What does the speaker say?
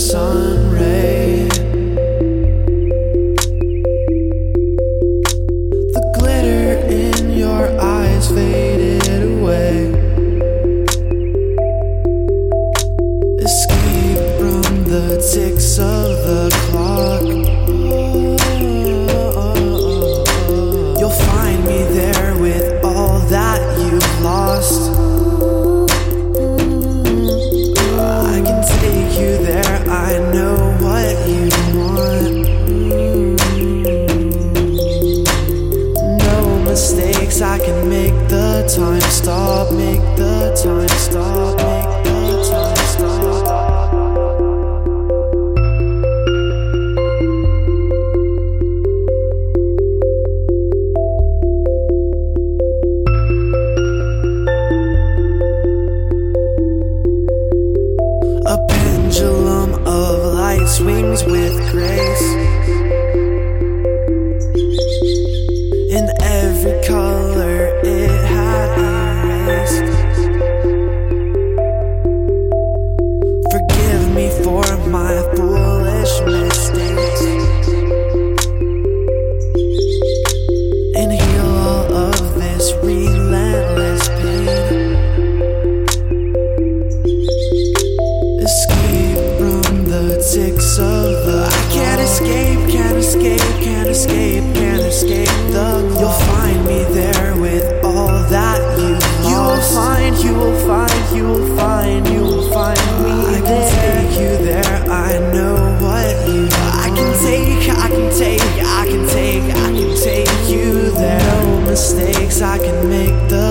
sun ray. mistakes I can make the